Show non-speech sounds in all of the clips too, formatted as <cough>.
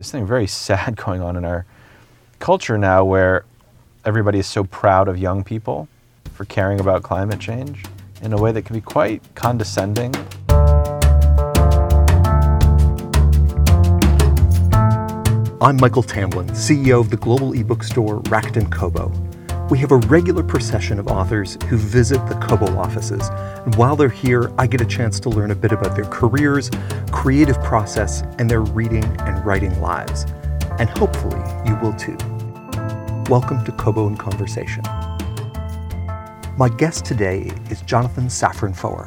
This thing very sad <laughs> going on in our culture now where everybody is so proud of young people for caring about climate change in a way that can be quite condescending. I'm Michael Tamblyn, CEO of the global ebook store Rakuten Kobo. We have a regular procession of authors who visit the Kobo offices, and while they're here, I get a chance to learn a bit about their careers, creative process, and their reading and writing lives. And hopefully, you will too. Welcome to Kobo in Conversation. My guest today is Jonathan Safran Foer.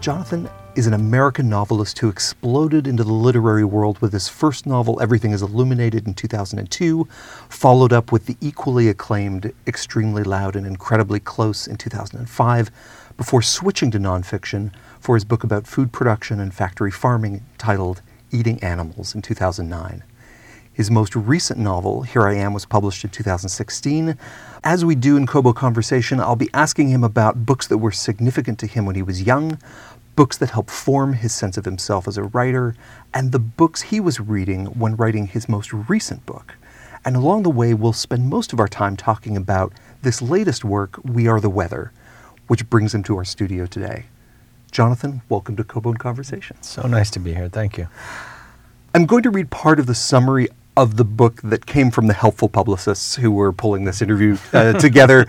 Jonathan is an American novelist who exploded into the literary world with his first novel, Everything is Illuminated, in 2002, followed up with the equally acclaimed Extremely Loud and Incredibly Close in 2005, before switching to nonfiction for his book about food production and factory farming titled Eating Animals in 2009. His most recent novel, Here I Am, was published in 2016. As we do in Kobo Conversation, I'll be asking him about books that were significant to him when he was young, books that helped form his sense of himself as a writer, and the books he was reading when writing his most recent book. And along the way, we'll spend most of our time talking about this latest work, We Are the Weather, which brings him to our studio today. Jonathan, welcome to Kobo Conversations. So nice to be here. Thank you. I'm going to read part of the summary of the book that came from the helpful publicists who were pulling this interview uh, <laughs> together.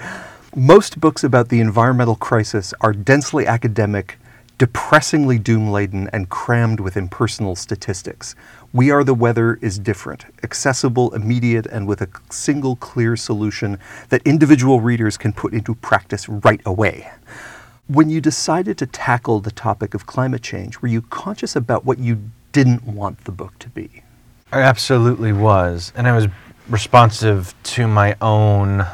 Most books about the environmental crisis are densely academic, depressingly doom laden and crammed with impersonal statistics. We Are the Weather is different, accessible, immediate, and with a single clear solution that individual readers can put into practice right away. When you decided to tackle the topic of climate change, were you conscious about what you didn't want the book to be? I absolutely was. And I was responsive to my own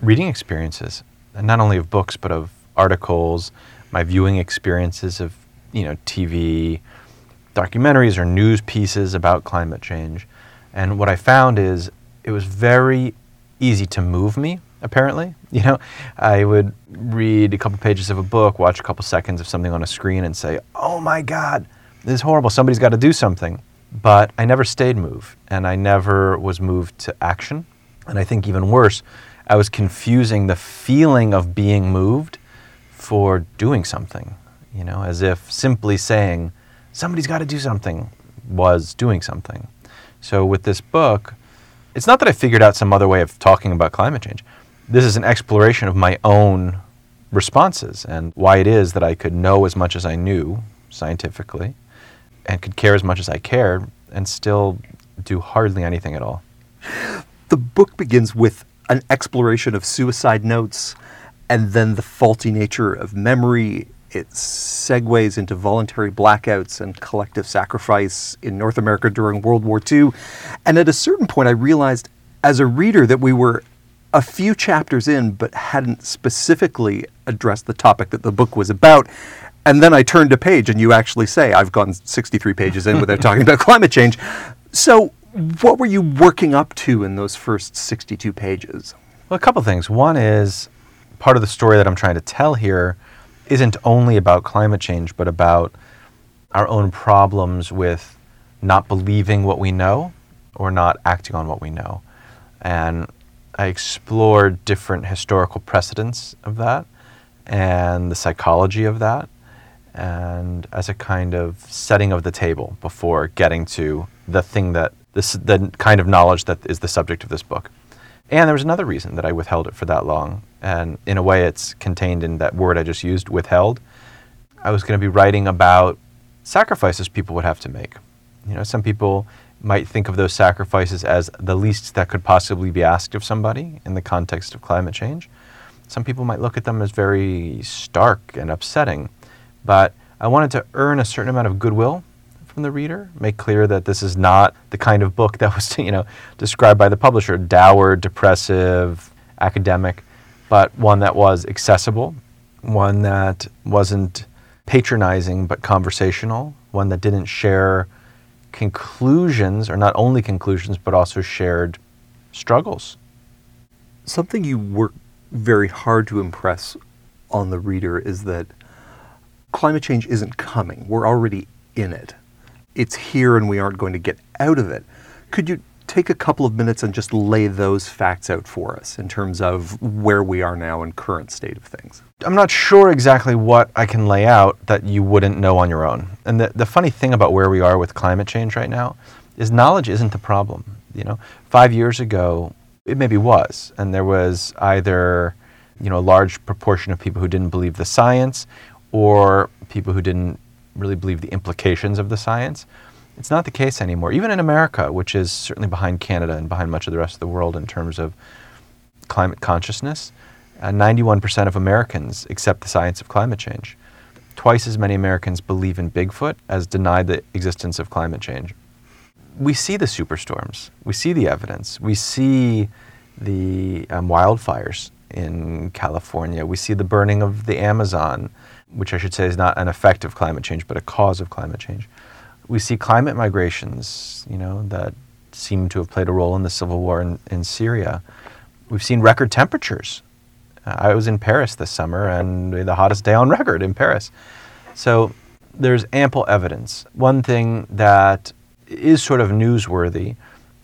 reading experiences, and not only of books, but of articles my viewing experiences of you know TV documentaries or news pieces about climate change. And what I found is it was very easy to move me, apparently. <laughs> You know, I would read a couple pages of a book, watch a couple seconds of something on a screen, and say, oh my God, this is horrible. Somebody's got to do something. But I never stayed moved, and I never was moved to action. And I think even worse, I was confusing the feeling of being moved for doing something, you know, as if simply saying, somebody's got to do something was doing something. So with this book, it's not that I figured out some other way of talking about climate change. This is an exploration of my own responses and why it is that I could know as much as I knew scientifically and could care as much as I cared and still do hardly anything at all. The book begins with an exploration of suicide notes and then the faulty nature of memory. It segues into voluntary blackouts and collective sacrifice in North America during World War II. And at a certain point, I realized as a reader that we were a few chapters in, but hadn't specifically addressed the topic that the book was about. And then I turned a page, and you actually say, I've gone 63 pages in without talking about <laughs> climate change. So, what were you working up to in those first 62 pages? Well, a couple things. One is part of the story that I'm trying to tell here isn't only about climate change, but about our own problems with not believing what we know or not acting on what we know. And I explored different historical precedents of that and the psychology of that, and as a kind of setting of the table before getting to the thing that this, the kind of knowledge that is the subject of this book. And there was another reason that I withheld it for that long, and in a way it's contained in that word I just used, withheld. I was going to be writing about sacrifices people would have to make. You know, some people might think of those sacrifices as the least that could possibly be asked of somebody in the context of climate change. Some people might look at them as very stark and upsetting. But I wanted to earn a certain amount of goodwill from the reader, make clear that this is not the kind of book that was, <laughs> you know, described by the publisher, dour, depressive, academic but one that was accessible, one that wasn't patronizing but conversational, one that didn't share conclusions, or not only conclusions, but also shared struggles. Something you work very hard to impress on the reader is that climate change isn't coming. We're already in it. It's here and we aren't going to get out of it. Could you take a couple of minutes and just lay those facts out for us in terms of where we are now in current state of things? I'm not sure exactly what I can lay out that you wouldn't know on your own. And the, the funny thing about where we are with climate change right now is knowledge isn't the problem. You know, five years ago, it maybe was, and there was either you know a large proportion of people who didn't believe the science, or people who didn't really believe the implications of the science. It's not the case anymore. Even in America, which is certainly behind Canada and behind much of the rest of the world in terms of climate consciousness, uh, 91% of Americans accept the science of climate change. Twice as many Americans believe in Bigfoot as deny the existence of climate change. We see the superstorms, we see the evidence, we see the um, wildfires in California, we see the burning of the Amazon, which I should say is not an effect of climate change, but a cause of climate change. We see climate migrations, you know, that seem to have played a role in the civil war in, in Syria. We've seen record temperatures. Uh, I was in Paris this summer and the hottest day on record in Paris. So there's ample evidence. One thing that is sort of newsworthy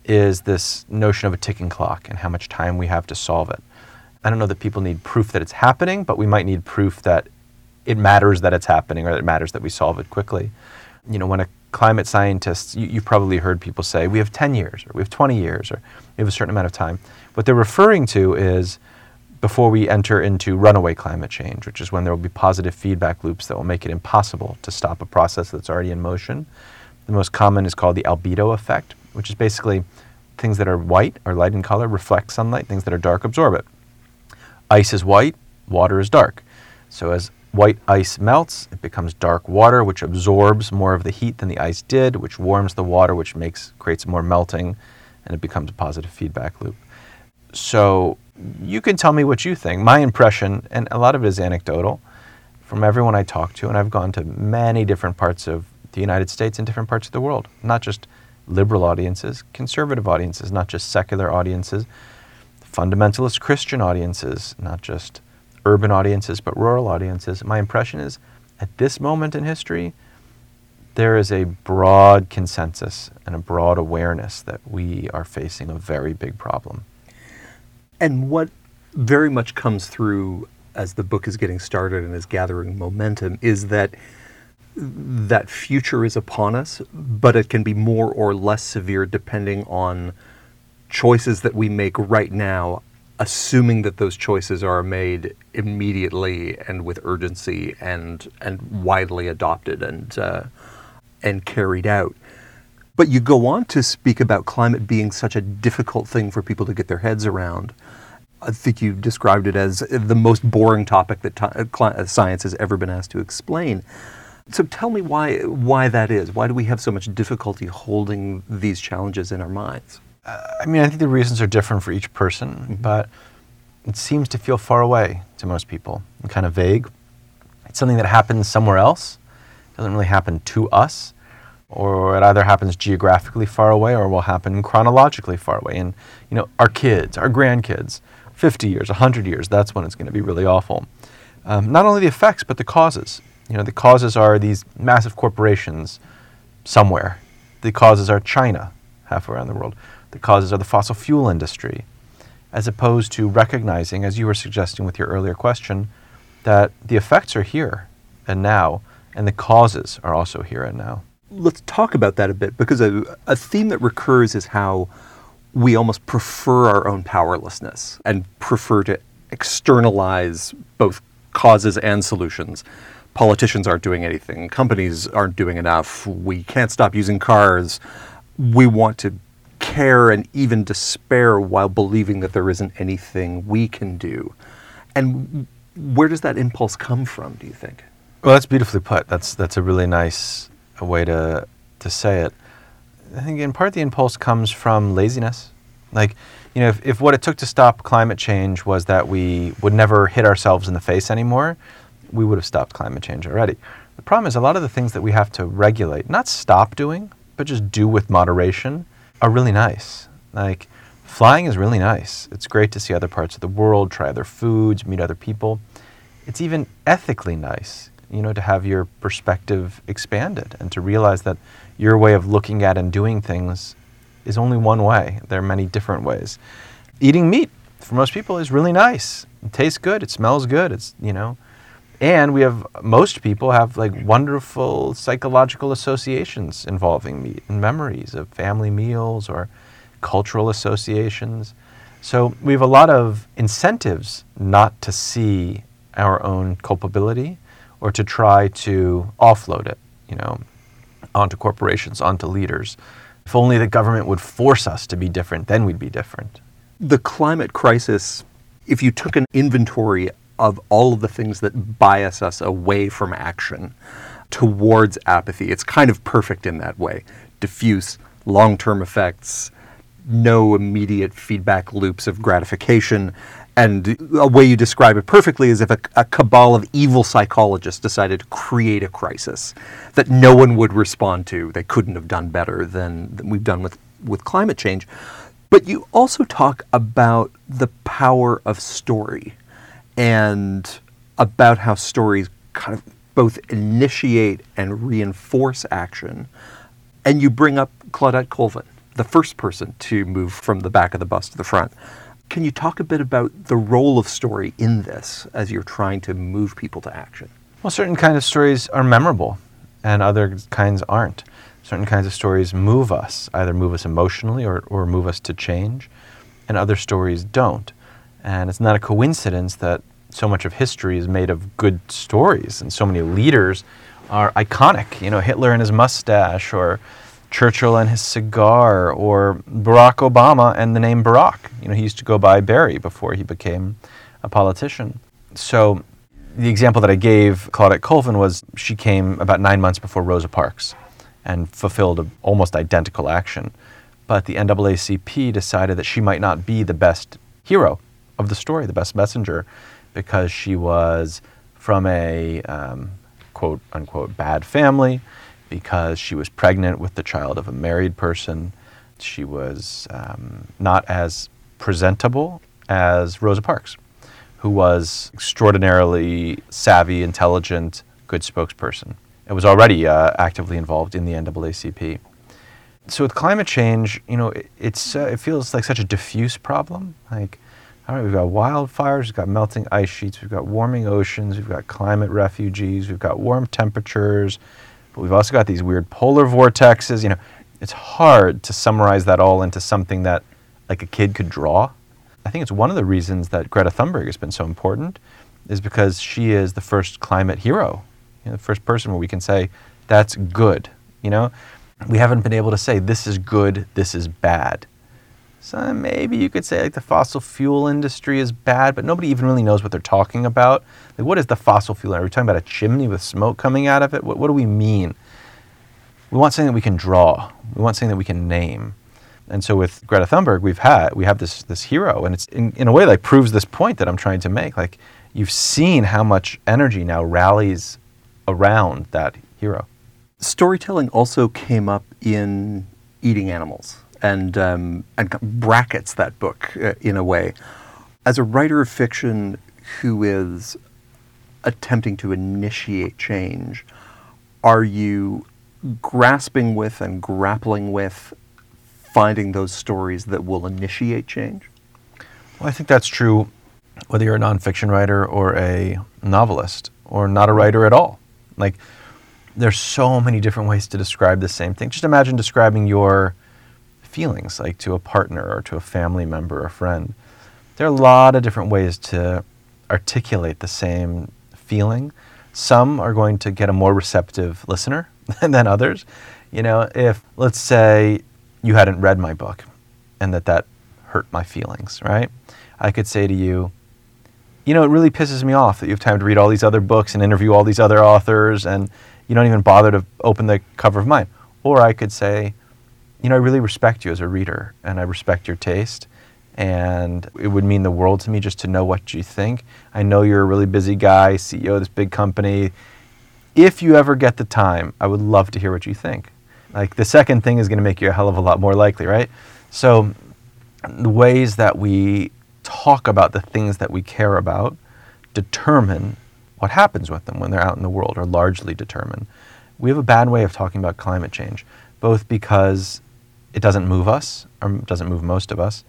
is this notion of a ticking clock and how much time we have to solve it. I don't know that people need proof that it's happening, but we might need proof that it matters that it's happening or it matters that we solve it quickly. You know, when a climate scientist, you, have probably heard people say, we have 10 years, or we have 20 years, or we have a certain amount of time. What they're referring to is before we enter into runaway climate change, which is when there will be positive feedback loops that will make it impossible to stop a process that's already in motion. The most common is called the albedo effect, which is basically things that are white or light in color reflect sunlight, things that are dark absorb it. Ice is white, water is dark. So as white ice melts, it becomes dark water, which absorbs more of the heat than the ice did, which warms the water, which makes creates more melting, and it becomes a positive feedback loop. So you can tell me what you think. My impression, and a lot of it is anecdotal, from everyone I talk to, and I've gone to many different parts of the United States and different parts of the world, not just liberal audiences, conservative audiences, not just secular audiences, fundamentalist Christian audiences, not just urban audiences, but rural audiences. My impression is at this moment in history, there is a broad consensus and a broad awareness that we are facing a very big problem. And what very much comes through as the book is getting started and is gathering momentum is that that future is upon us, but it can be more or less severe depending on choices that we make right now assuming that those choices are made immediately and with urgency and and widely adopted and uh, and carried out. But you go on to speak about climate being such a difficult thing for people to get their heads around. I think you described it as the most boring topic that t- science has ever been asked to explain. So tell me why why that is. Why do we have so much difficulty holding these challenges in our minds? I mean, I think the reasons are different for each person, mm-hmm. but it seems to feel far away to most people and kind of vague. It's something that happens somewhere else. It doesn't really happen to us, or it either happens geographically far away or will happen chronologically far away. And you know, our kids, our grandkids, 50 years, 100 years, that's when it's going to be really awful. Um, not only the effects, but the causes. You know, the causes are these massive corporations somewhere. The causes are China, half around the world the causes are the fossil fuel industry, as opposed to recognizing, as you were suggesting with your earlier question, that the effects are here and now, and the causes are also here and now. Let's talk about that a bit because a, a theme that recurs is how we almost prefer our own powerlessness and prefer to externalize both causes and solutions. Politicians aren't doing anything, companies aren't doing enough, we can't stop using cars. We want to care and even despair while believing that there isn't anything we can do. And where does that impulse come from, do you think? Well, that's beautifully put. That's, that's a really nice uh, way to, to say it. I think in part the impulse comes from laziness. Like, you know, if, if what it took to stop climate change was that we would never hit ourselves in the face anymore, we would have stopped climate change already. The problem is a lot of the things that we have to regulate, not stop doing, but just do with moderation, are really nice. Like flying is really nice. It's great to see other parts of the world, try other foods, meet other people. It's even ethically nice, you know, to have your perspective expanded and to realize that your way of looking at and doing things is only one way. There are many different ways. Eating meat for most people is really nice. It tastes good. It smells good. It's you know, and we have most people have like wonderful psychological associations involving meat and memories of family meals or cultural associations. So we have a lot of incentives not to see our own culpability or to try to offload it, you know, onto corporations, onto leaders. If only the government would force us to be different, then we'd be different. The climate crisis, if you took an inventory of all of the things that bias us away from action towards apathy, it's kind of perfect in that way. Diffuse, long term effects, no immediate feedback loops of gratification. And a way you describe it perfectly is if a, a, cabal of evil psychologists decided to create a crisis that no one would respond to. They couldn't have done better than, than we've done with, with climate change. But you also talk about the power of story and about how stories kind of both initiate and reinforce action. And you bring up Claudette Colvin the first person to move from the back of the bus to the front. Can you talk a bit about the role of story in this as you're trying to move people to action? Well, certain kinds of stories are memorable and other kinds aren't. Certain kinds of stories move us, either move us emotionally or, or move us to change, and other stories don't. And it's not a coincidence that so much of history is made of good stories, and so many leaders are iconic. You know, Hitler and his mustache, or Churchill and his cigar, or Barack Obama and the name Barack. You know, he used to go by Barry before he became a politician. So, the example that I gave Claudette Colvin was she came about nine months before Rosa Parks and fulfilled an almost identical action. But the NAACP decided that she might not be the best hero of the story, the best messenger, because she was from a um, quote unquote bad family because she was pregnant with the child of a married person. She was um, not as presentable as Rosa Parks, who was extraordinarily savvy, intelligent, good spokesperson. It was already uh, actively involved in the NAACP. So with climate change, you know, it, it's uh, it feels like such a diffuse problem. Like, all right, we've got wildfires, we've got melting ice sheets, we've got warming oceans, we've got climate refugees, we've got warm temperatures, but we've also got these weird polar vortexes. You know, it's hard to summarize that all into something that like a kid could draw. I think it's one of the reasons that Greta Thunberg has been so important is because she is the first climate hero, you know, the first person where we can say that's good. You know, we haven't been able to say this is good, this is bad. So maybe you could say like the fossil fuel industry is bad, but nobody even really knows what they're talking about. Like, what is the fossil fuel? Are we talking about a chimney with smoke coming out of it? What, what do we mean? We want something that we can draw. We want something that we can name. And so with Greta Thunberg, we've had we have this this hero, and it's in, in a way like proves this point that I'm trying to make. Like you've seen how much energy now rallies around that hero. Storytelling also came up in eating animals and um, and brackets that book uh, in a way. As a writer of fiction who is attempting to initiate change, are you grasping with and grappling with finding those stories that will initiate change? Well, I think that's true whether you're a nonfiction writer or a novelist or not a writer at all. Like, there's so many different ways to describe the same thing. Just imagine describing your feelings, like to a partner or to a family member or friend. There are a lot of different ways to articulate the same feeling. Some are going to get a more receptive listener <laughs> than others. You know, if let's say you hadn't read my book and that that hurt my feelings, right? I could say to you, you know, it really pisses me off that you have time to read all these other books and interview all these other authors and you don't even bother to open the cover of mine. Or I could say, you know, I really respect you as a reader and I respect your taste. And it would mean the world to me just to know what you think. I know you're a really busy guy, CEO of this big company. If you ever get the time, I would love to hear what you think. Like the second thing is going to make you a hell of a lot more likely, right? So the ways that we talk about the things that we care about determine what happens with them when they're out in the world, or largely determine. We have a bad way of talking about climate change, both because it doesn't move us, or doesn't move most of us.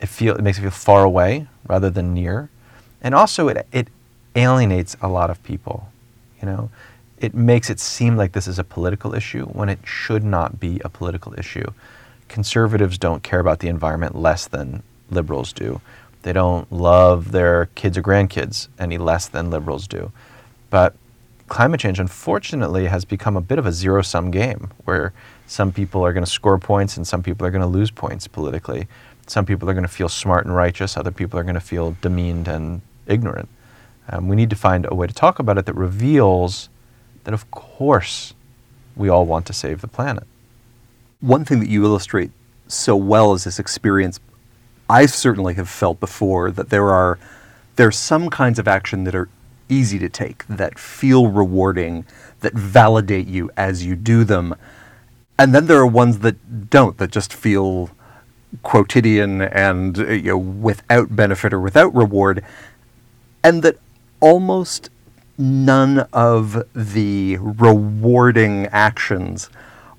It feel it makes it feel far away rather than near, and also it it alienates a lot of people. You know, it makes it seem like this is a political issue when it should not be a political issue. Conservatives don't care about the environment less than liberals do. They don't love their kids or grandkids any less than liberals do. But climate change, unfortunately, has become a bit of a zero sum game where some people are going to score points and some people are going to lose points politically. Some people are going to feel smart and righteous, other people are going to feel demeaned and ignorant. Um, we need to find a way to talk about it that reveals that, of course, we all want to save the planet. One thing that you illustrate so well is this experience I certainly have felt before that there are there's some kinds of action that are easy to take, that feel rewarding, that validate you as you do them. And then there are ones that don't, that just feel quotidian and you know without benefit or without reward and that almost none of the rewarding actions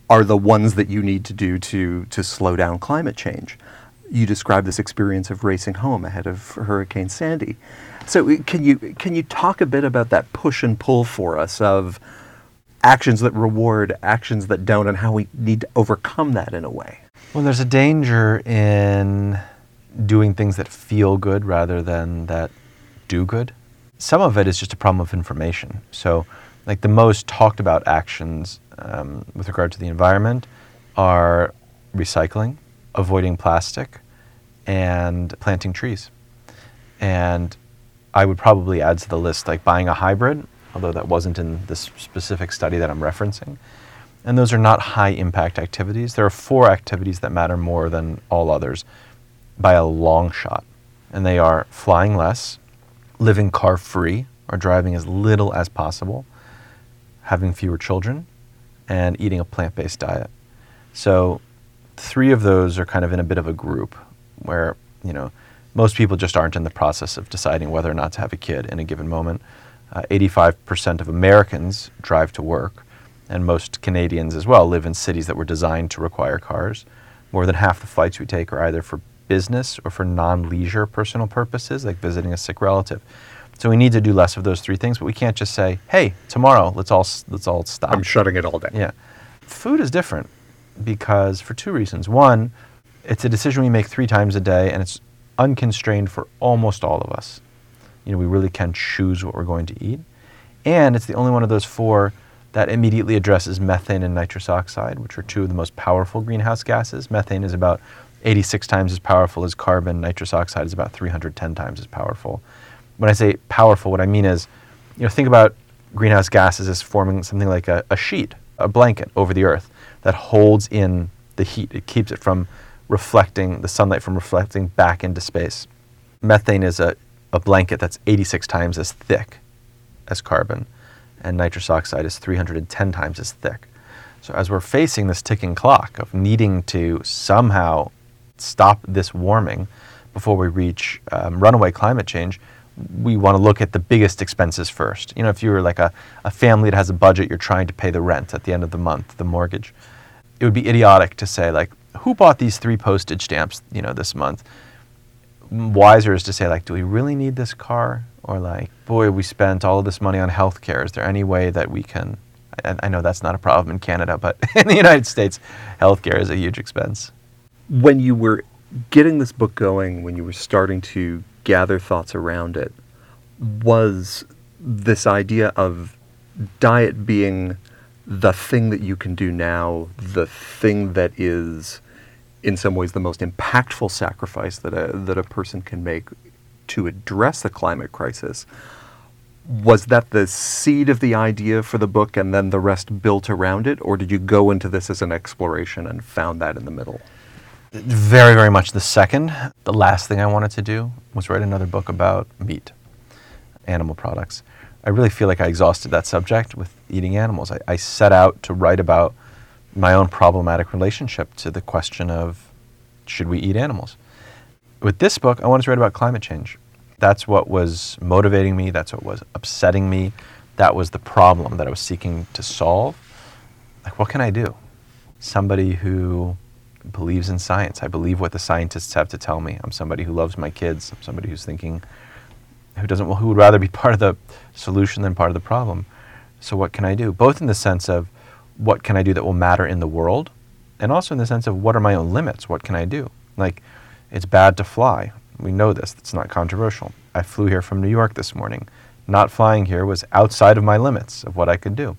are the ones that you need to do to to slow down climate change you described this experience of racing home ahead of Hurricane Sandy. So uh, can you can you talk a bit about that push and pull for us of actions that reward, actions that don't, and how we need to overcome that in a way? Well, there's a danger in doing things that feel good rather than that do good. Some of it is just a problem of information. So, like the most talked about actions um, with regard to the environment are recycling, avoiding plastic, and planting trees. And I would probably add to the list like buying a hybrid, although that wasn't in this specific study that I'm referencing. And those are not high impact activities. There are four activities that matter more than all others by a long shot. And they are flying less, living car free or driving as little as possible, having fewer children, and eating a plant based diet. So, three of those are kind of in a bit of a group where you know most people just aren't in the process of deciding whether or not to have a kid in a given moment. Uh, 85% of Americans drive to work, and most Canadians as well live in cities that were designed to require cars. More than half the flights we take are either for business or for non leisure personal purposes, like visiting a sick relative. So we need to do less of those three things, but we can't just say, "Hey, tomorrow, let's all let's all stop." I'm shutting it all down. Yeah, food is different because for two reasons. One, it's a decision we make three times a day, and it's unconstrained for almost all of us. You know, we really can choose what we're going to eat. And it's the only one of those four that immediately addresses methane and nitrous oxide, which are two of the most powerful greenhouse gases. Methane is about 86 times as powerful as carbon, nitrous oxide is about 310 times as powerful. When I say powerful, what I mean is, you know, think about greenhouse gases as forming something like a, a sheet, a blanket over the earth that holds in the heat. It keeps it from reflecting the sunlight from reflecting back into space. Methane is a, a blanket that's 86 times as thick as carbon, and nitrous oxide is 310 times as thick. So, as we're facing this ticking clock of needing to somehow stop this warming before we reach um, runaway climate change, we want to look at the biggest expenses first. You know, if you're like a, a family that has a budget, you're trying to pay the rent at the end of the month, the mortgage. It would be idiotic to say, like, who bought these three postage stamps, you know, this month? Wiser is to say, like, do we really need this car? Or like, boy, we spent all of this money on healthcare. Is there any way that we can? I, I know that's not a problem in Canada, but <laughs> in the United States, healthcare is a huge expense. When you were getting this book going, when you were starting to gather thoughts around it, was this idea of diet being the thing that you can do now, the thing that is in some ways the most impactful sacrifice that a, that a person can make to address the climate crisis. Was that the seed of the idea for the book and then the rest built around it? Or did you go into this as an exploration and found that in the middle? Very, very much the second. The last thing I wanted to do was write another book about meat, animal products. I really feel like I exhausted that subject with eating animals. I, I set out to write about my own problematic relationship to the question of should we eat animals. With this book, I wanted to write about climate change. That's what was motivating me, that's what was upsetting me, that was the problem that I was seeking to solve. Like, what can I do? Somebody who believes in science. I believe what the scientists have to tell me. I'm somebody who loves my kids. I'm somebody who's thinking, who doesn't, Well, who would rather be <laughs> part of the solution than part of the problem. So what can I do? Both in the sense of what can I do that will matter in the world, and also in the sense of what are my own limits? What can I do? Like, it's bad to fly. We know this. It's not controversial. I flew here from New York this morning. Not flying here was outside of my limits of what I could do.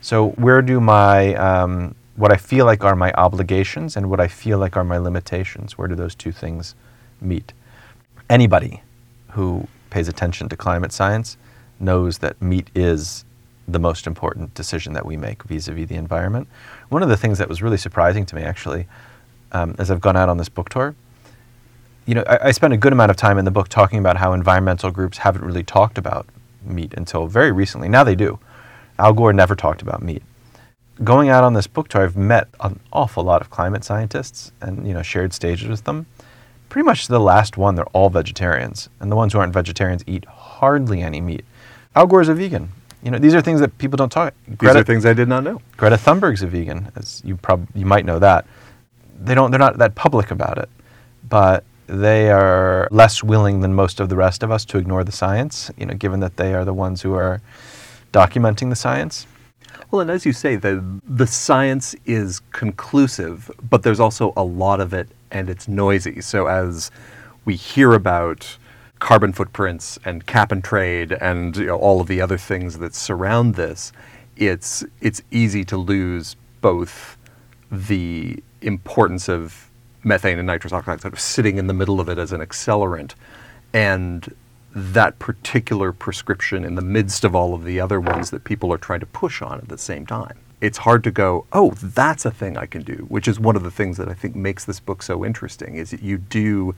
So where do my um, what I feel like are my obligations and what I feel like are my limitations? Where do those two things meet? Anybody who pays attention to climate science knows that meat is the most important decision that we make vis-a-vis the environment. One of the things that was really surprising to me, actually, um, as I've gone out on this book tour, you know, I, I spent a good amount of time in the book talking about how environmental groups haven't really talked about meat until very recently. Now they do. Al Gore never talked about meat. Going out on this book tour, I've met an awful lot of climate scientists and you know shared stages with them. Pretty much the last one, they're all vegetarians, and the ones who aren't vegetarians eat hardly any meat. Al Gore's a vegan. You know, these are things that people don't talk. Greta, these are things I did not know. Greta Thunberg's a vegan, as you prob- you might know that. They don't. They're not that public about it, but they are less willing than most of the rest of us to ignore the science, you know, given that they are the ones who are documenting the science. Well, and as you say, the, the science is conclusive, but there's also a lot of it and it's noisy. So as we hear about carbon footprints and cap and trade and you know, all of the other things that surround this, it's, it's easy to lose both the importance of methane and nitrous oxide sort of sitting in the middle of it as an accelerant. And that particular prescription in the midst of all of the other ones that people are trying to push on at the same time. It's hard to go, oh, that's a thing I can do, which is one of the things that I think makes this book so interesting is that you do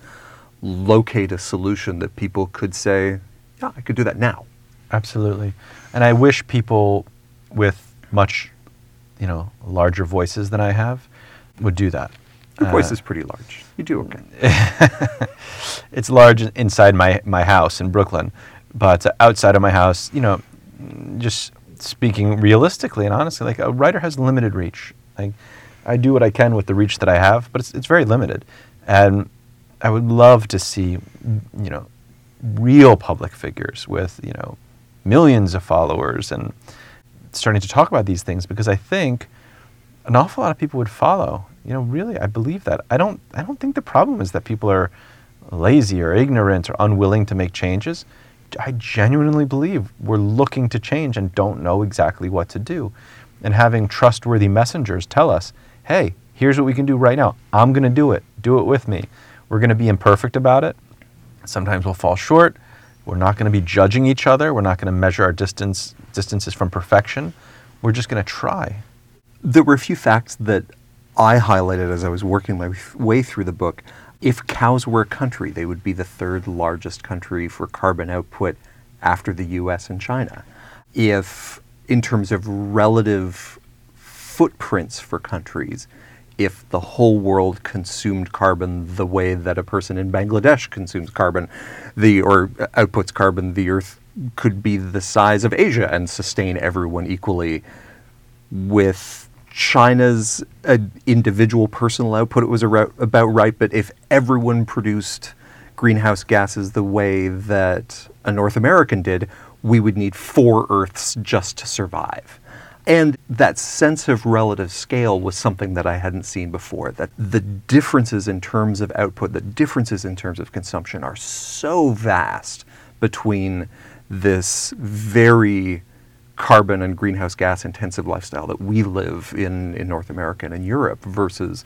locate a solution that people could say, yeah, I could do that now. Absolutely. And I wish people with much, you know, larger voices than I have would do that. Your voice uh, is pretty large. You do okay. <laughs> it's large inside my, my house in Brooklyn, but outside of my house, you know, just speaking realistically and honestly, like a writer has limited reach. Like I do what I can with the reach that I have, but it's it's very limited, and I would love to see, you know, real public figures with you know millions of followers and starting to talk about these things because I think an awful lot of people would follow you know, really, I believe that. I don't, I don't think the problem is that people are lazy or ignorant or unwilling to make changes. I genuinely believe we're looking to change and don't know exactly what to do. And having trustworthy messengers tell us, hey, here's what we can do right now. I'm going to do it. Do it with me. We're going to be imperfect about it. Sometimes we'll fall short. We're not going to be judging each other. We're not going to measure our distance distances from perfection. We're just going to try. There were a few facts that I highlighted as I was working my way through the book. If cows were a country, they would be the third largest country for carbon output after the US and China. If, in terms of relative footprints for countries, if the whole world consumed carbon the way that a person in Bangladesh consumes carbon, the or outputs carbon, the Earth could be the size of Asia and sustain everyone equally. With China's uh, individual personal output it was about right, but if everyone produced greenhouse gases the way that a North American did, we would need four Earths just to survive. And that sense of relative scale was something that I hadn't seen before. That the differences in terms of output, the differences in terms of consumption are so vast between this very carbon and greenhouse gas intensive lifestyle that we live in, in North America and in Europe versus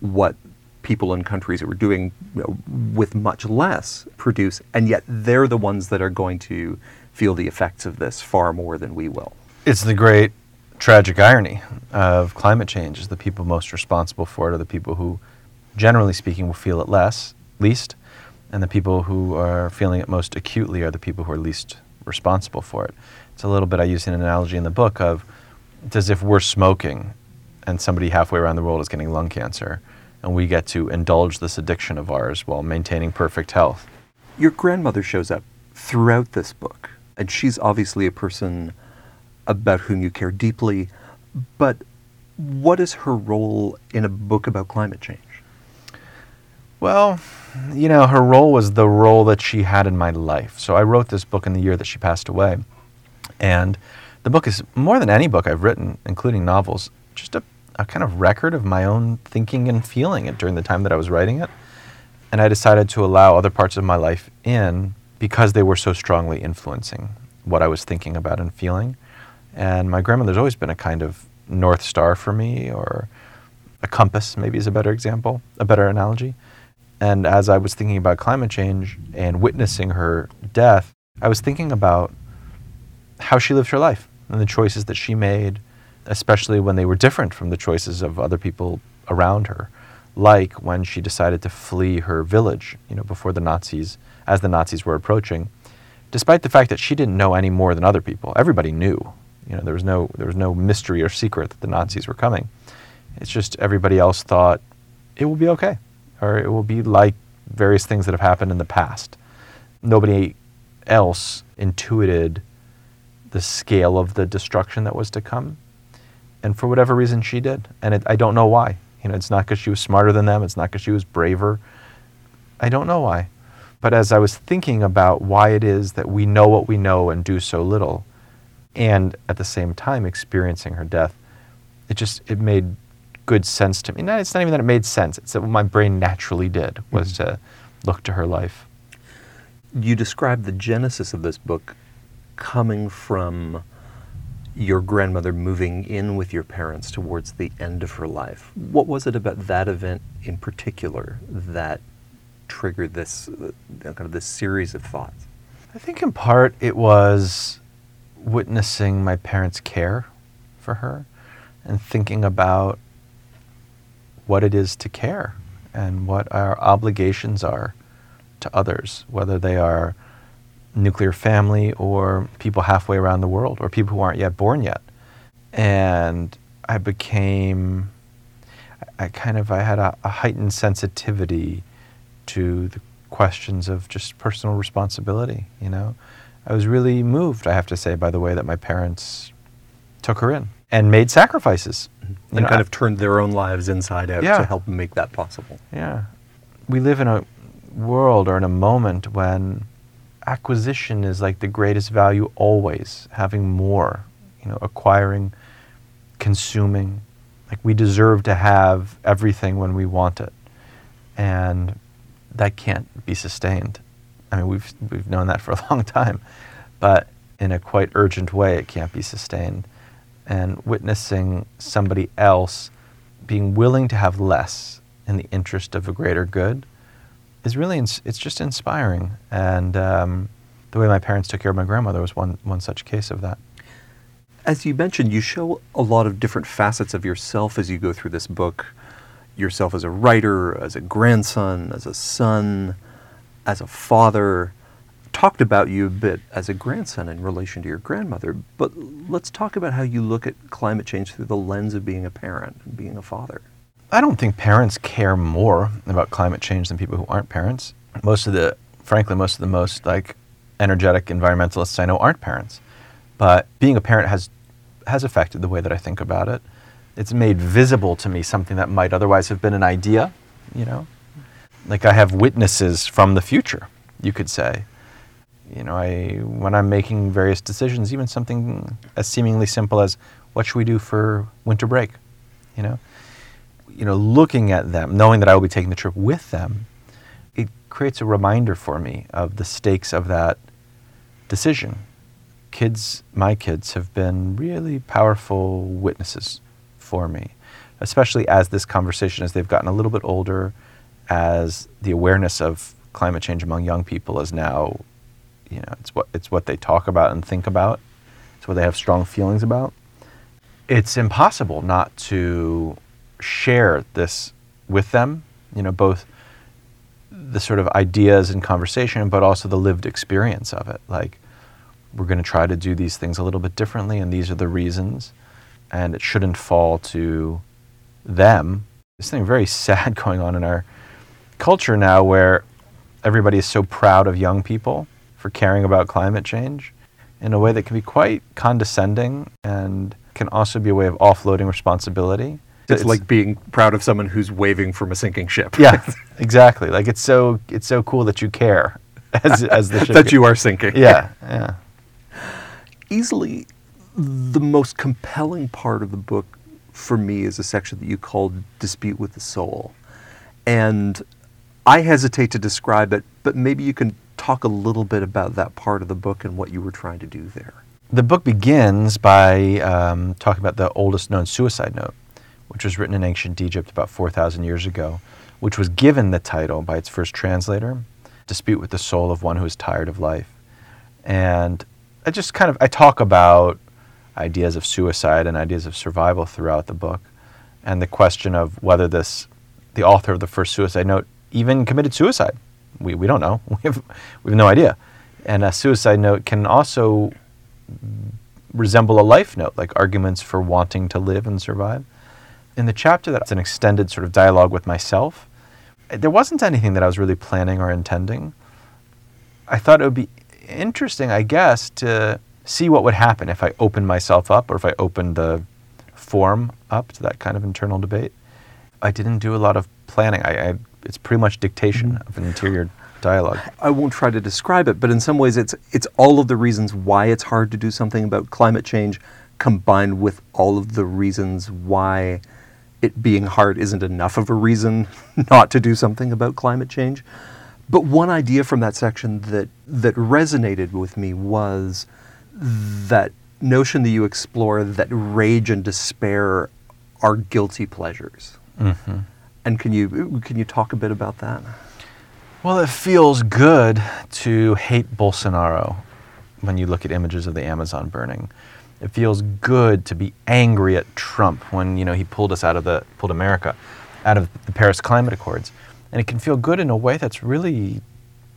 what people in countries who are doing you know, with much less produce, and yet they're the ones that are going to feel the effects of this far more than we will. It's the great tragic irony of climate change is the people most responsible for it are the people who, generally speaking, will feel it less, least, and the people who are feeling it most acutely are the people who are least responsible for it. It's a little bit, I use an analogy in the book of it's as if we're smoking and somebody halfway around the world is getting lung cancer and we get to indulge this addiction of ours while maintaining perfect health. Your grandmother shows up throughout this book, and she's obviously a person about whom you care deeply. But What is her role in a book about climate change? Well, you know, her role was the role that she had in my life. So I wrote this book in the year that she passed away. And the book is more than any book I've written, including novels, just a, a kind of record of my own thinking and feeling it during the time that I was writing it. And I decided to allow other parts of my life in because they were so strongly influencing what I was thinking about and feeling. And my grandmother's always been a kind of north star for me, or a compass, maybe is a better example, a better analogy. And as I was thinking about climate change and witnessing her death, I was thinking about how she lived her life and the choices that she made, especially when they were different from the choices of other people around her. Like when she decided to flee her village, you know, before the Nazis, as the Nazis were approaching, despite the fact that she didn't know any more than other people. Everybody knew. You know, there was no there was no mystery or secret that the Nazis were coming. It's just everybody else thought it will be okay, or it will be like various things that have happened in the past. Nobody else intuited the scale of the destruction that was to come, and for whatever reason, she did, and it, I don't know why. You know, it's not because she was smarter than them. It's not because she was braver. I don't know why. But as I was thinking about why it is that we know what we know and do so little, and at the same time experiencing her death, it just it made good sense to me. No, it's not even that it made sense. It's that what my brain naturally did was mm-hmm. to look to her life. You described the genesis of this book coming from your grandmother moving in with your parents towards the end of her life. What was it about that event in particular that triggered this uh, kind of this series of thoughts? I think in part it was witnessing my parents' care for her and thinking about what it is to care and what our obligations are to others, whether they are nuclear family or people halfway around the world or people who aren't yet born yet. And I became, I kind of, I had a, a heightened sensitivity to the questions of just personal responsibility, you know. I was really moved, I have to say, by the way that my parents took her in and made sacrifices. Mm-hmm. And know, kind of turned their own lives inside out yeah. to help make that possible. Yeah. We live in a world or in a moment when acquisition is like the greatest value always, having more, you know, acquiring, consuming. Like we deserve to have everything when we want it. And that can't be sustained. I mean, we've, we've known that for a <laughs> long time, but in a quite urgent way, it can't be sustained. And witnessing somebody else being willing to have less in the interest of a greater good is really, ins- it's just inspiring. And um, the way my parents took care of my grandmother was one, one such case of that. As you mentioned, you show a lot of different facets of yourself as you go through this book yourself as a writer, as a grandson, as a son, as a father. Talked about you a bit as a grandson in relation to your grandmother, but let's talk about how you look at climate change through the lens of being a parent and being a father. I don't think parents care more about climate change than people who aren't parents. Most of the, frankly, most of the most like energetic environmentalists I know aren't parents. But being a parent has has affected the way that I think about it it's made visible to me something that might otherwise have been an idea, you know? Like I have witnesses from the future, you could say. You know, I when I'm making various decisions, even something as seemingly simple as what should we do for winter break, you know? You know, looking at them, knowing that I will be taking the trip with them, it creates a reminder for me of the stakes of that decision. Kids, my kids, have been really powerful witnesses for me, especially as this conversation, as they've gotten a little bit older, as the awareness of climate change among young people is now, you know, it's what it's what they talk about and think about. It's what they have strong feelings about. It's impossible not to share this with them. You know, both the sort of ideas and conversation, but also the lived experience of it. Like, we're going to try to do these things a little bit differently, and these are the reasons and it shouldn't fall to them. There's something very <laughs> sad going on in our culture now where everybody is so proud of young people for caring about climate change in a way that can be quite condescending and can also be a way of offloading responsibility. It's, like being proud of someone who's waving from a sinking ship. yeah, <laughs> exactly. Like it's so it's so cool that you care <laughs> as as the ship that you are sinking. Yeah, yeah. Easily, the most compelling part of the book for me is a section that you called "Dispute with the Soul," and I hesitate to describe it, but maybe you can talk a little bit about that part of the book and what you were trying to do there. The book begins by um, talking about the oldest known suicide note, which was written in ancient Egypt about 4,000 years ago, which was given the title by its first translator, Dispute with the Soul of One Who is Tired of Life. And I just kind of, I talk about ideas of suicide and ideas of survival throughout the book, and the question of whether this, the author of the first suicide note, even committed suicide. We, we don't know. <laughs> We have, we have no idea. And a suicide note can also resemble a life note, like arguments for wanting to live and survive. In the chapter that's an extended sort of dialogue with myself, there wasn't anything that I was really planning or intending. I thought it would be interesting, I guess, to see what would happen if I opened myself up or if I opened the form up to that kind of internal debate. I didn't do a lot of planning. I, I it's pretty much dictation mm-hmm. of an interior dialogue. I won't try to describe it, but in some ways, it's it's all of the reasons why it's hard to do something about climate change, combined with all of the reasons why it being hard isn't enough of a reason <laughs> not to do something about climate change. But one idea from that section that that resonated with me was that notion that you explore that rage and despair are guilty pleasures. Mm-hmm. And can you can you talk a bit about that? Well, it feels good to hate Bolsonaro when you look at images of the Amazon burning. It feels good to be angry at Trump when you know he pulled us out of the pulled America out of the Paris Climate Accords. And it can feel good in a way that's really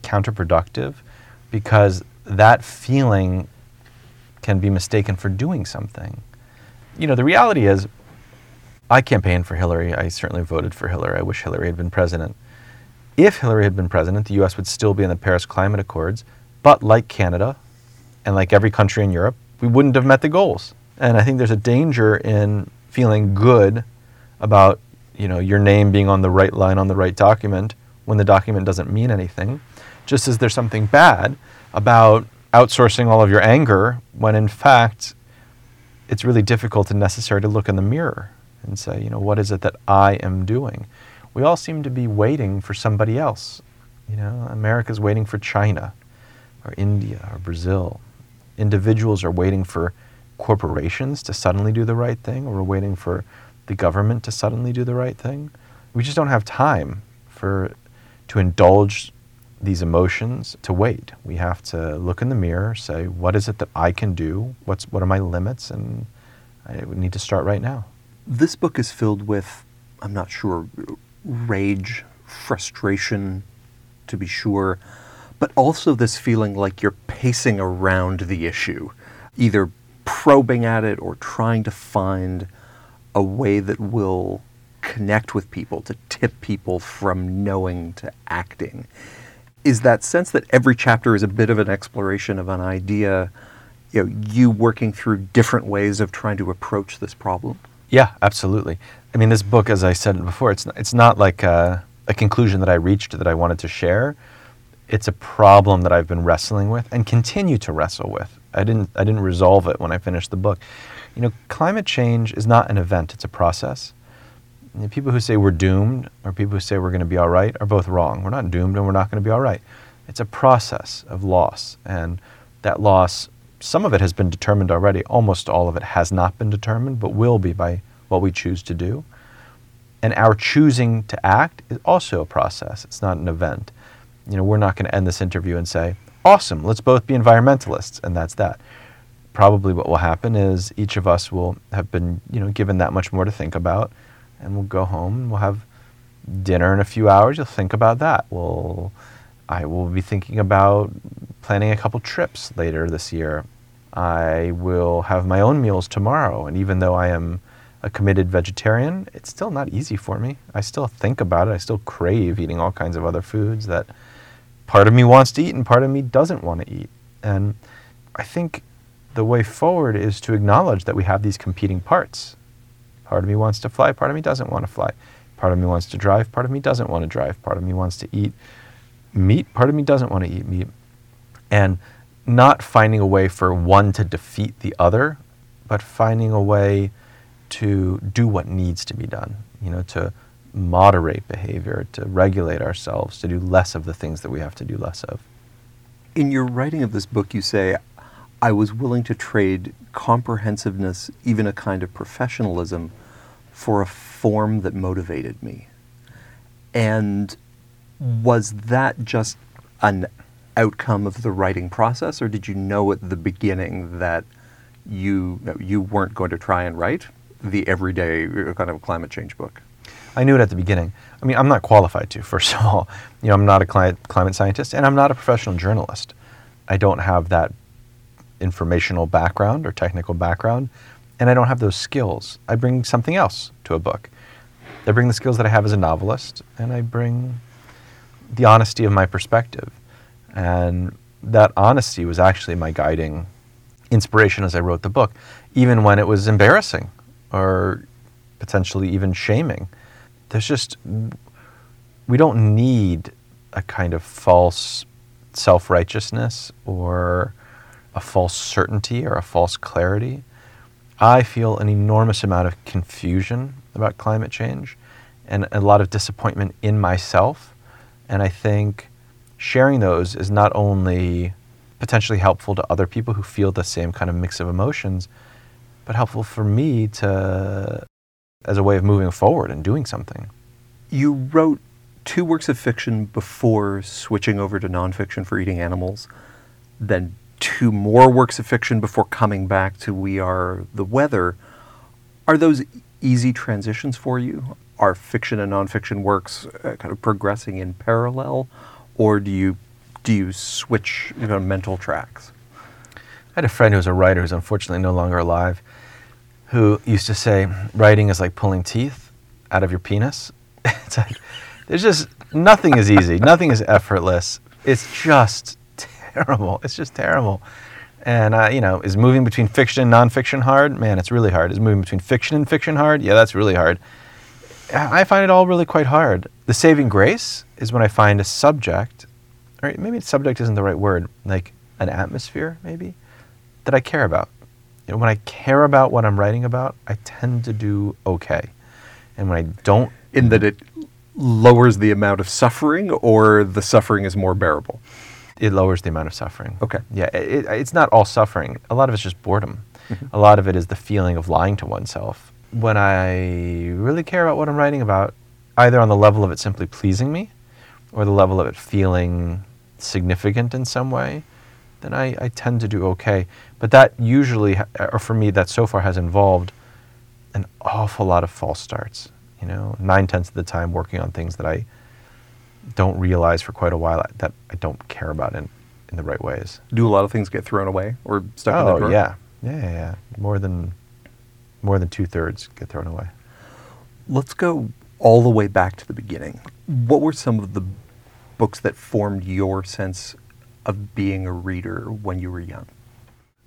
counterproductive because that feeling can be mistaken for doing something. You know, the reality is I campaigned for Hillary. I certainly voted for Hillary. I wish Hillary had been president. If Hillary had been president, the US would still be in the Paris Climate Accords, but like Canada and like every country in Europe, we wouldn't have met the goals. And I think there's a danger in feeling good about, you know, your name being on the right line on the right document when the document doesn't mean anything. Just as there's something bad about outsourcing all of your anger when in fact it's really difficult and necessary to look in the mirror and say, you know, what is it that I am doing? We all seem to be waiting for somebody else. You know, America's waiting for China or India or Brazil. Individuals are waiting for corporations to suddenly do the right thing, or we're waiting for the government to suddenly do the right thing. We just don't have time for to indulge these emotions to wait. We have to look in the mirror, say, what is it that I can do? What's what are my limits? And I need to start right now. This book is filled with, I'm not sure, rage, frustration, to be sure, but also this feeling like you're pacing around the issue, either probing at it or trying to find a way that will connect with people, to tip people from knowing to acting. Is that sense that every chapter is a bit of an exploration of an idea, you know, you working through different ways of trying to approach this problem? Yeah, absolutely. I mean, this book, as I said before, it's not, it's not like a, a conclusion that I reached that I wanted to share. It's a problem that I've been wrestling with and continue to wrestle with. I didn't I didn't resolve it when I finished the book. You know, climate change is not an event; it's a process. You know, people who say we're doomed or people who say we're going to be all right are both wrong. We're not doomed and we're not going to be all right. It's a process of loss, and that loss some of it has been determined already. Almost all of it has not been determined, but will be by what we choose to do. And our choosing to act is also a process. It's not an event. You know, we're not going to end this interview and say, "Awesome, let's both be environmentalists," and that's that. Probably what will happen is each of us will have been, you know, given that much more to think about, and we'll go home and we'll have dinner in a few hours. You'll think about that. We'll I will be thinking about planning a couple trips later this year. I will have my own meals tomorrow. And even though I am a committed vegetarian, it's still not easy for me. I still think about it. I still crave eating all kinds of other foods that part of me wants to eat and part of me doesn't want to eat. And I think the way forward is to acknowledge that we have these competing parts. Part of me wants to fly, part of me doesn't want to fly. Part of me wants to drive, part of me doesn't want to drive. Part of me wants to eat meat, part of me doesn't want to eat meat. And not finding a way for one to defeat the other, but finding a way to do what needs to be done, you know, to moderate behavior, to regulate ourselves, to do less of the things that we have to do less of. In your writing of this book, you say, I was willing to trade comprehensiveness, even a kind of professionalism, for a form that motivated me. And was that just an outcome of the writing process, or did you know at the beginning that you you weren't going to try and write the everyday uh, kind of climate change book? I knew it at the beginning. I mean, I'm not qualified to. <laughs> First of all, you know, I'm not a climate climate scientist, and I'm not a professional journalist. I don't have that informational background or technical background, and I don't have those skills. I bring something else to a book. I bring the skills that I have as a novelist, and I bring the honesty of my perspective. And that honesty was actually my guiding inspiration as I wrote the book, even when it was embarrassing or potentially even shaming. There's just, we don't need a kind of false self righteousness or a false certainty or a false clarity. I feel an enormous amount of confusion about climate change and a lot of disappointment in myself. And I think sharing those is not only potentially helpful to other people who feel the same kind of mix of emotions, but helpful for me to as a way of moving forward and doing something. You wrote two works of fiction before switching over to nonfiction for eating animals, then two more works of fiction before coming back to We Are the Weather. Are those easy transitions for you? Are fiction and nonfiction works uh, kind of progressing in parallel? Or do you do you switch you know, mental tracks? I had a friend who was a writer who's unfortunately no longer alive, who used to say writing is like pulling teeth out of your penis. <laughs> it's like there's just nothing is easy, nothing is effortless. It's just terrible. It's just terrible. And uh, you know, is moving between fiction and nonfiction hard? Man, it's really hard. Is moving between fiction and fiction hard? Yeah, that's really hard. I find it all really quite hard. The saving grace is when I find a subject, or maybe subject isn't the right word, like an atmosphere, maybe, that I care about. You know, when I care about what I'm writing about, I tend to do okay. And when I don't. In that it lowers the amount of suffering, or the suffering is more bearable? It lowers the amount of suffering. Okay. Yeah, it, it's not all suffering. A lot of it's just boredom. Mm-hmm. A lot of it is the feeling of lying to oneself when I really care about what I'm writing about, either on the level of it simply pleasing me or the level of it feeling significant in some way, then I, I tend to do okay. But that usually, or for me, that so far has involved an awful lot of false starts. You know, nine tenths of the time working on things that I don't realize for quite a while that I don't care about in, in the right ways. Do a lot of things get thrown away or stuck oh, in the oh, drawer? yeah. Yeah, yeah, yeah. More than more than two thirds get thrown away. Let's go all the way back to the beginning. What were some of the books that formed your sense of being a reader when you were young?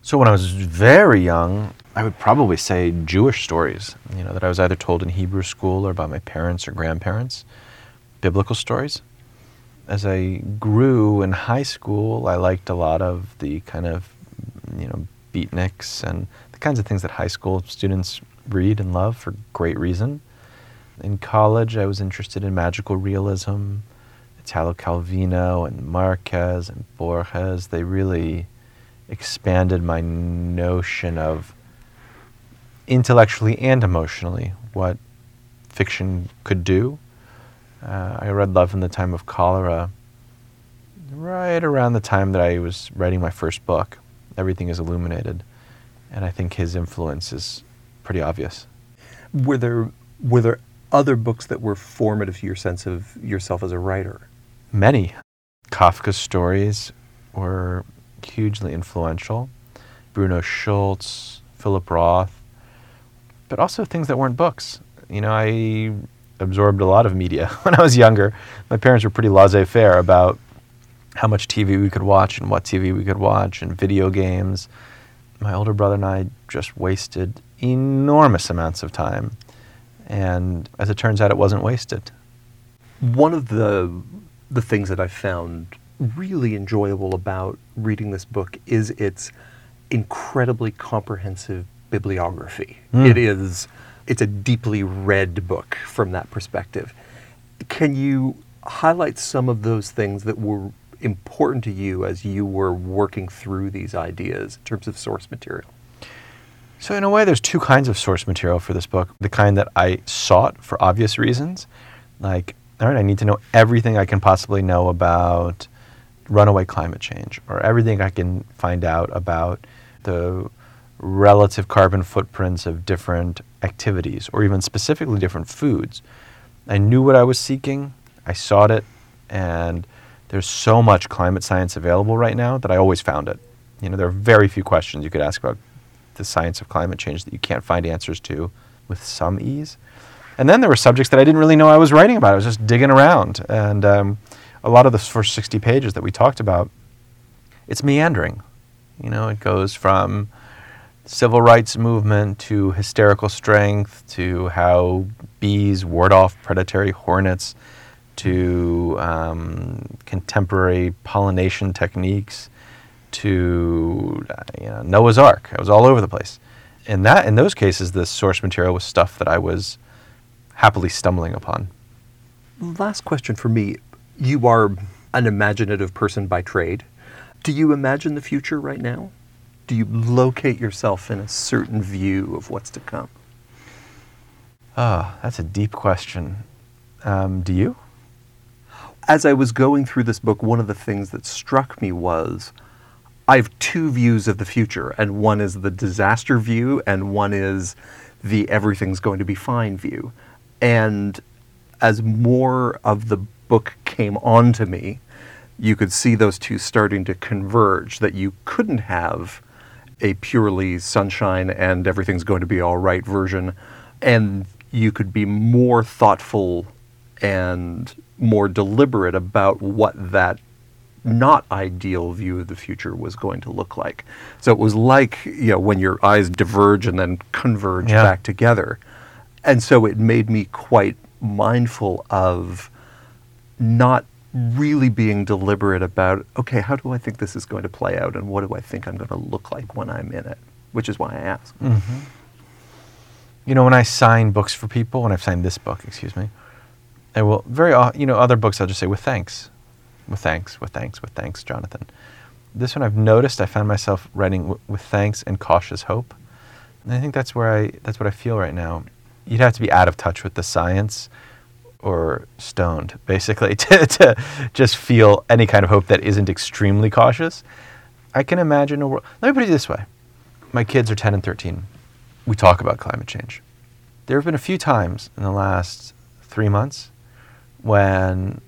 So when I was very young, I would probably say Jewish stories, you know, that I was either told in Hebrew school or by my parents or grandparents, biblical stories. As I grew in high school, I liked a lot of the kind of, you know, beatniks and the kinds of things that high school students read and love for great reason. In college, I was interested in magical realism, Italo Calvino and Marquez and Borges. They really expanded my notion of intellectually and emotionally what fiction could do. Uh, I read Love in the Time of Cholera right around the time that I was writing my first book, Everything is Illuminated and I think his influence is pretty obvious. Were there were there other books that were formative to your sense of yourself as a writer? Many. Kafka's stories were hugely influential. Bruno Schulz, Philip Roth, but also things that weren't books. You know, I absorbed a lot of media <laughs> when I was younger. My parents were pretty laissez faire about how much TV we could watch and what TV we could watch and video games my older brother and I just wasted enormous amounts of time. And as it turns out, it wasn't wasted. One of the the things that I found really enjoyable about reading this book is its incredibly comprehensive bibliography. Mm. It is it's a deeply read book from that perspective. Can you highlight some of those things that were important to you as you were working through these ideas in terms of source material? So, in a way, there's two kinds of source material for this book. The kind that I sought for obvious reasons, like, all right, I need to know everything I can possibly know about runaway climate change, or everything I can find out about the relative carbon footprints of different activities, or even specifically different foods. I knew what I was seeking, I sought it, and there's so much climate science available right now that I always found it. You know, there are very few questions you could ask about the science of climate change that you can't find answers to with some ease. And then there were subjects that I didn't really know I was writing about. I was just digging around. And um, a lot of the first 60 pages that we talked about, it's meandering. You know, it goes from civil rights movement to hysterical strength to how bees ward off predatory hornets to um, contemporary pollination techniques to uh, you know, Noah's Ark. I was all over the place. In that, in those cases, the source material was stuff that I was happily stumbling upon. Last question for me. You are an imaginative person by trade. Do you imagine the future right now? Do you locate yourself in a certain view of what's to come? Ah, oh, that's a deep question. Um, do you? As I was going through this book, one of the things that struck me was I have two views of the future, and one is the disaster view, and one is the everything's going to be fine view. And as more of the book came on to me, you could see those two starting to converge, that you couldn't have a purely sunshine and everything's going to be all right version, and you could be more thoughtful and more deliberate about what that not ideal view of the future was going to look like. So it was like, you know, when your eyes diverge and then converge yeah. back together. And so it made me quite mindful of not really being deliberate about, okay, how do I think this is going to play out and what do I think I'm going to look like when I'm in it? Which is why I ask. Mm-hmm. You know, when I sign books for people, when I've signed this book, excuse me, I will very, often, you know, other books I'll just say with thanks with thanks, with thanks, with thanks, Jonathan. This one I've noticed I found myself writing w- with thanks and cautious hope. And I think that's where I that's what I feel right now. You'd have to be out of touch with the science or stoned, basically, <laughs> to, to just feel any kind of hope that isn't extremely cautious. I can imagine a world. Let me put it this way my kids are 10 and 13. We talk about climate change. There have been a few times in the last three months when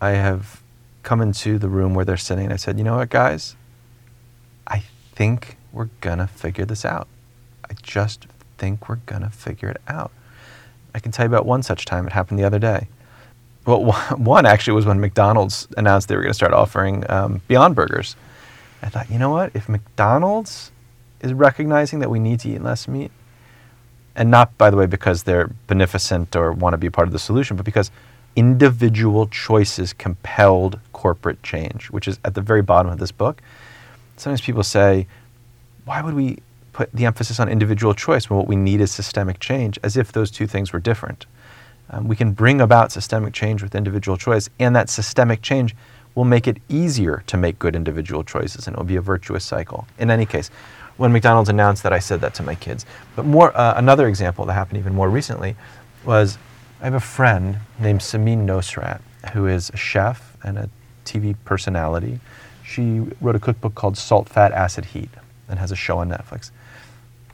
I have come into the room where they're sitting I said, you know what, guys? I think we're going to figure this out. I just think we're going to figure it out. I can tell you about one such time. It happened the other day. Well, <laughs> one actually was when McDonald's announced they were going to start offering um, Beyond Burgers. I thought, you know what? If McDonald's is recognizing that we need to eat less meat, and not, by the way, because they're beneficent or want to be part of the solution, but because individual choices compelled corporate change, which is at the very bottom of this book. Sometimes people say, why would we put the emphasis on individual choice when what we need is systemic change, as if those two things were different? Um, we can bring about systemic change with individual choice, and that systemic change will make it easier to make good individual choices, and it will be a virtuous cycle. In any case, when McDonald's announced that, I said that to my kids. But more, uh, another example that happened even more recently was I have a friend named Samin Nosrat who is a chef and a TV personality. She wrote a cookbook called Salt, Fat, Acid, Heat and has a show on Netflix.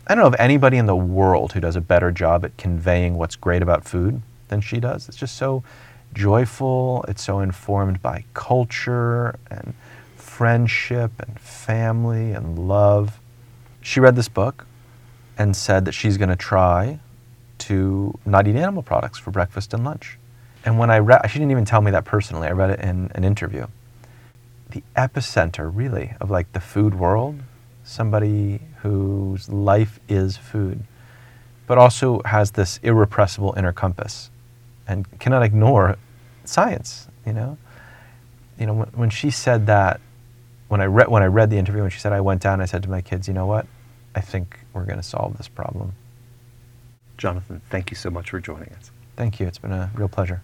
I don't know of anybody in the world who does a better job at conveying what's great about food than she does. It's just so joyful, it's so informed by culture and friendship and family and love. She read this book and said that she's going to try to not eat animal products for breakfast and lunch. And when I read, she didn't even tell me that personally. I read it in an interview. The epicenter, really, of like the food world somebody whose life is food, but also has this irrepressible inner compass and cannot ignore science, you know? You know, when, when she said that, when I, read, when I read the interview, when she said, I went down, I said to my kids, you know what? I think we're going to solve this problem. Jonathan, thank you so much for joining us. Thank you. It's been a real pleasure.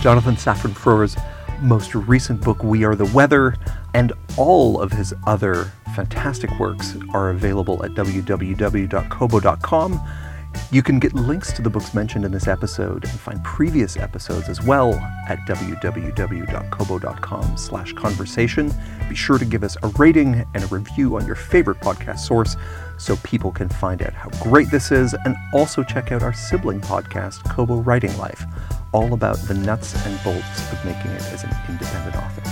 Jonathan Safran Foer's most recent book, We Are the Weather, and all of his other fantastic works are available at www.kobo.com. You can get links to the books mentioned in this episode and find previous episodes as well at www.kobo.com slash conversation. Be sure to give us a rating and a review on your favorite podcast source so people can find out how great this is and also check out our sibling podcast, Kobo Writing Life, all about the nuts and bolts of making it as an independent author.